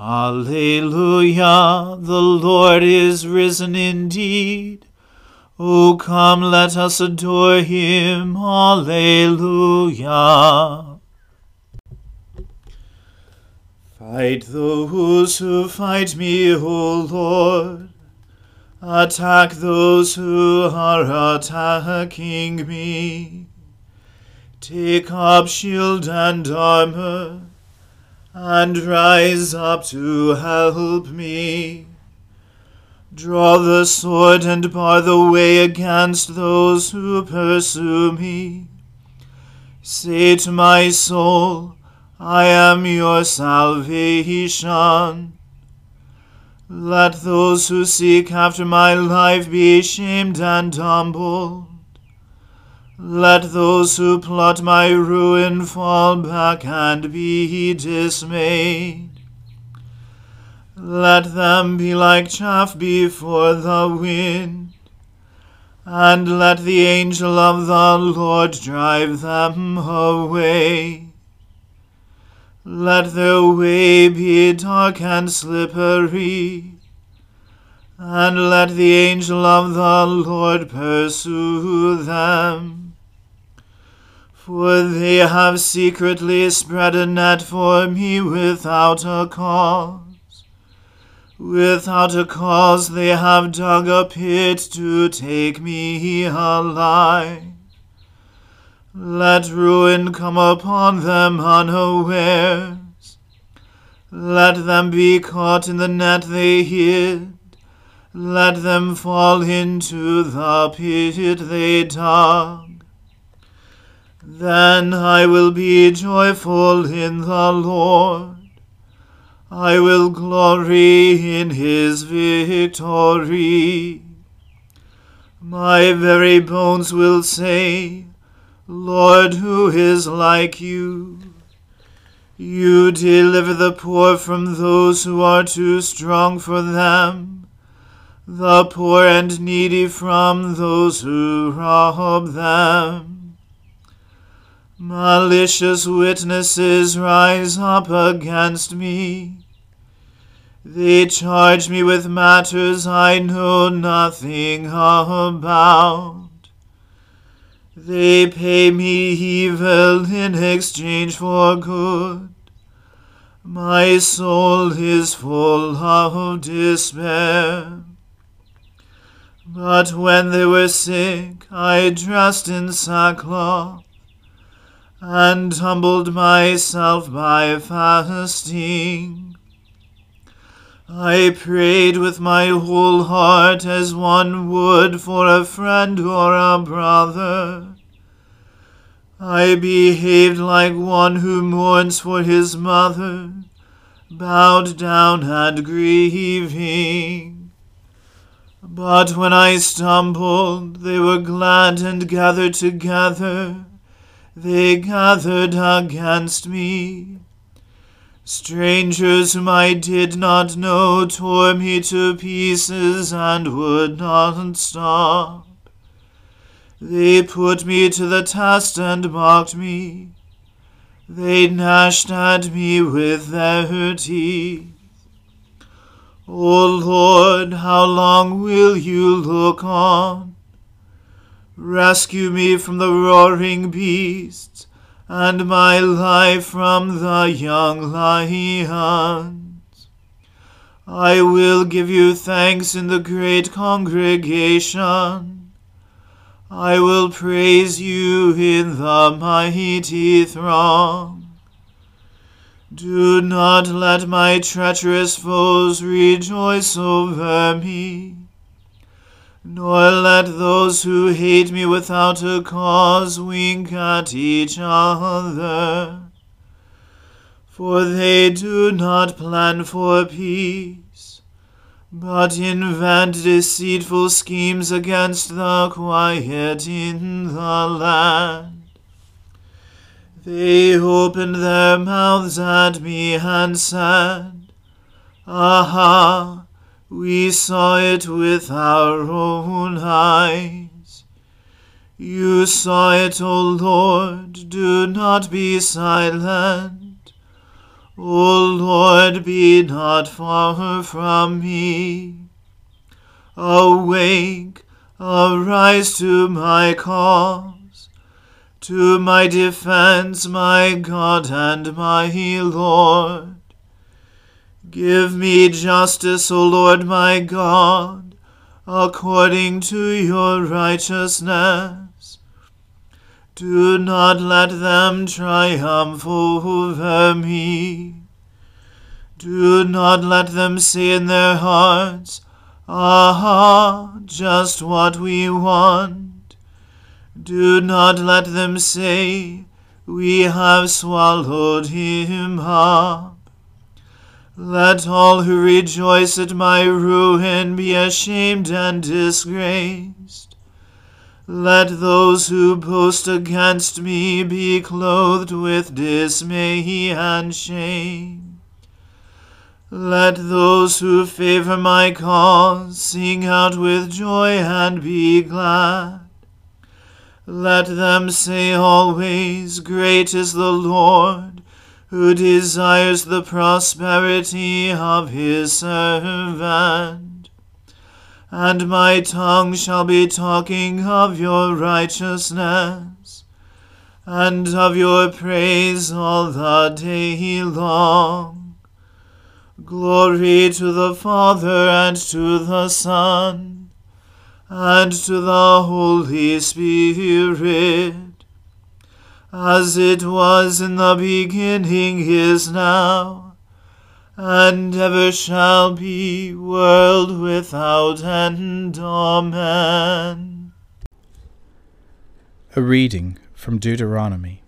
Alleluia, the Lord is risen indeed. O come, let us adore him. Alleluia. Fight those who fight me, O Lord. Attack those who are attacking me. Take up shield and armor and rise up to help me. Draw the sword and bar the way against those who pursue me. Say to my soul, I am your salvation. Let those who seek after my life be shamed and humbled. Let those who plot my ruin fall back and be dismayed. Let them be like chaff before the wind, and let the angel of the Lord drive them away. Let their way be dark and slippery, and let the angel of the Lord pursue them. For they have secretly spread a net for me without a cause. Without a cause they have dug a pit to take me alive. Let ruin come upon them unawares. Let them be caught in the net they hid. Let them fall into the pit they dug. Then I will be joyful in the Lord. I will glory in his victory. My very bones will say, Lord, who is like you? You deliver the poor from those who are too strong for them, the poor and needy from those who rob them. Malicious witnesses rise up against me. They charge me with matters I know nothing about. They pay me evil in exchange for good. My soul is full of despair. But when they were sick, I dressed in sackcloth and humbled myself by fasting. I prayed with my whole heart as one would for a friend or a brother. I behaved like one who mourns for his mother, bowed down and grieving. But when I stumbled, they were glad and gathered together. They gathered against me. Strangers whom I did not know tore me to pieces and would not stop. They put me to the test and mocked me. They gnashed at me with their teeth. O Lord, how long will you look on? Rescue me from the roaring beasts, and my life from the young lions. I will give you thanks in the great congregation. I will praise you in the mighty throng. Do not let my treacherous foes rejoice over me, nor let those who hate me without a cause wink at each other. For they do not plan for peace but invent deceitful schemes against the quiet in the land. They opened their mouths at me and said, Aha, we saw it with our own eyes. You saw it, O Lord, do not be silent. O Lord, be not far from me. Awake, arise to my cause, to my defense, my God and my Lord. Give me justice, O Lord my God, according to your righteousness. Do not let them triumph over me. Do not let them say in their hearts, Aha, just what we want. Do not let them say, We have swallowed him up. Let all who rejoice at my ruin be ashamed and disgraced. Let those who boast against me be clothed with dismay and shame. Let those who favor my cause sing out with joy and be glad. Let them say always, Great is the Lord, who desires the prosperity of his servant and my tongue shall be talking of your righteousness and of your praise all the day long. Glory to the Father and to the Son and to the Holy Spirit, as it was in the beginning is now and ever shall be, world without end. Amen. A reading from Deuteronomy.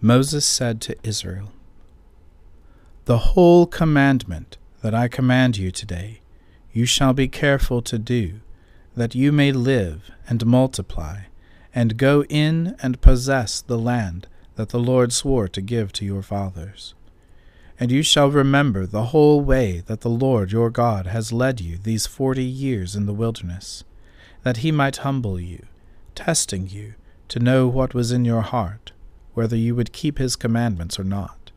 Moses said to Israel, The whole commandment that I command you today, you shall be careful to do, that you may live and multiply, and go in and possess the land that the Lord swore to give to your fathers. And you shall remember the whole way that the Lord your God has led you these forty years in the wilderness, that he might humble you, testing you, to know what was in your heart, whether you would keep his commandments or not.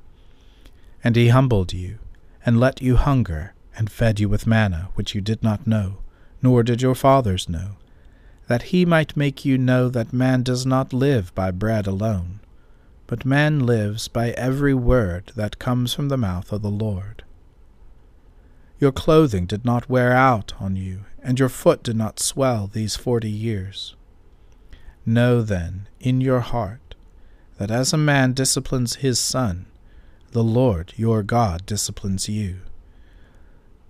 And he humbled you, and let you hunger, and fed you with manna which you did not know, nor did your fathers know, that he might make you know that man does not live by bread alone, but man lives by every word that comes from the mouth of the Lord. Your clothing did not wear out on you, and your foot did not swell these forty years. Know then in your heart that as a man disciplines his son, the Lord your God disciplines you.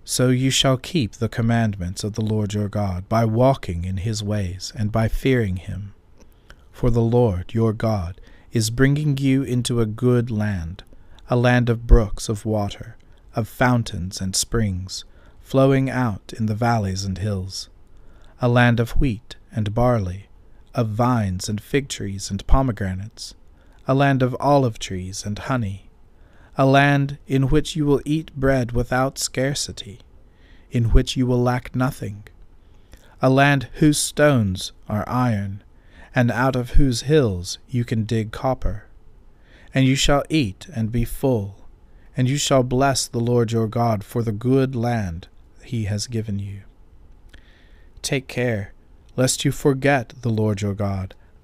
So you shall keep the commandments of the Lord your God by walking in his ways and by fearing him. For the Lord your God is bringing you into a good land, a land of brooks of water, of fountains and springs, flowing out in the valleys and hills, a land of wheat and barley, of vines and fig trees and pomegranates, a land of olive trees and honey a land in which you will eat bread without scarcity, in which you will lack nothing, a land whose stones are iron, and out of whose hills you can dig copper. And you shall eat and be full, and you shall bless the Lord your God for the good land he has given you. Take care, lest you forget the Lord your God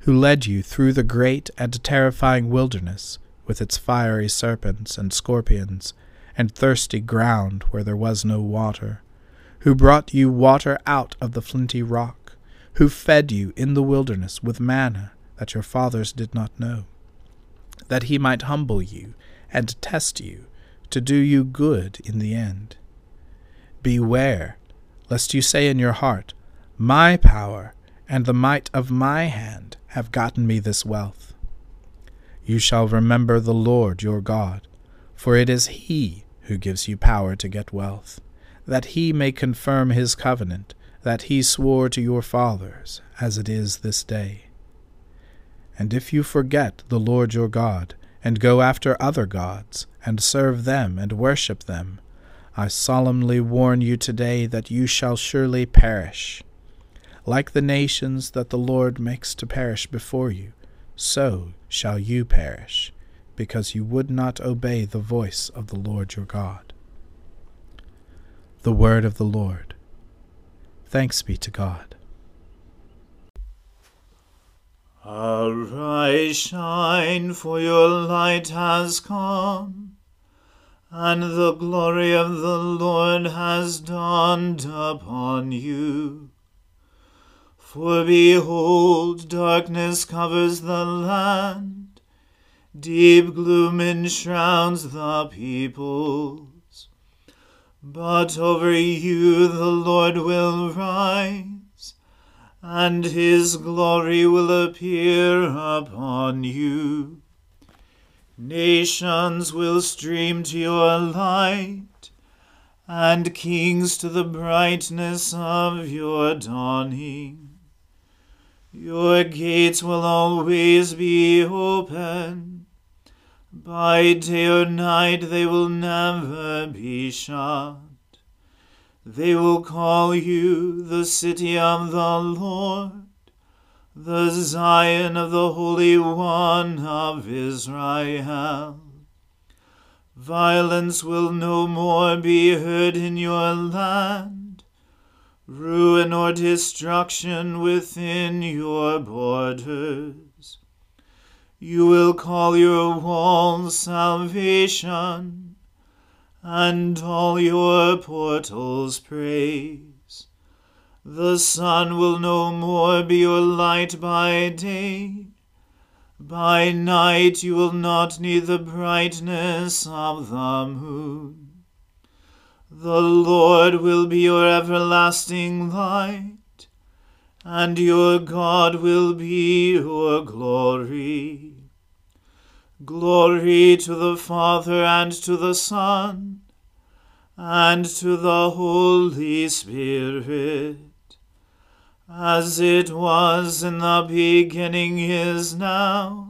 who led you through the great and terrifying wilderness, with its fiery serpents and scorpions, and thirsty ground where there was no water, who brought you water out of the flinty rock, who fed you in the wilderness with manna that your fathers did not know, that he might humble you and test you, to do you good in the end. Beware, lest you say in your heart, My power and the might of my hand have gotten me this wealth. You shall remember the Lord your God, for it is He who gives you power to get wealth, that He may confirm His covenant that He swore to your fathers, as it is this day. And if you forget the Lord your God, and go after other gods, and serve them and worship them, I solemnly warn you today that you shall surely perish like the nations that the Lord makes to perish before you, so shall you perish, because you would not obey the voice of the Lord your God. The Word of the Lord. Thanks be to God. Arise, shine, for your light has come, and the glory of the Lord has dawned upon you. For behold, darkness covers the land, deep gloom enshrouds the peoples. But over you the Lord will rise, and his glory will appear upon you. Nations will stream to your light, and kings to the brightness of your dawning. Your gates will always be open. By day or night they will never be shut. They will call you the city of the Lord, the Zion of the Holy One of Israel. Violence will no more be heard in your land ruin or destruction within your borders. You will call your walls salvation, and all your portals praise. The sun will no more be your light by day, By night you will not need the brightness of the moon. The Lord will be your everlasting light, and your God will be your glory. Glory to the Father and to the Son and to the Holy Spirit as it was in the beginning is now,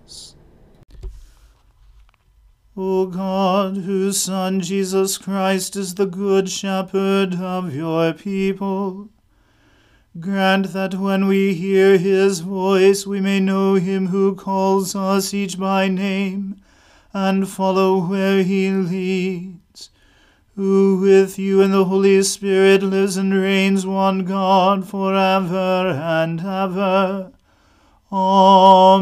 O God, whose Son Jesus Christ is the Good Shepherd of your people, grant that when we hear his voice we may know him who calls us each by name, and follow where he leads who with you and the Holy Spirit lives and reigns one God for ever and ever. Amen.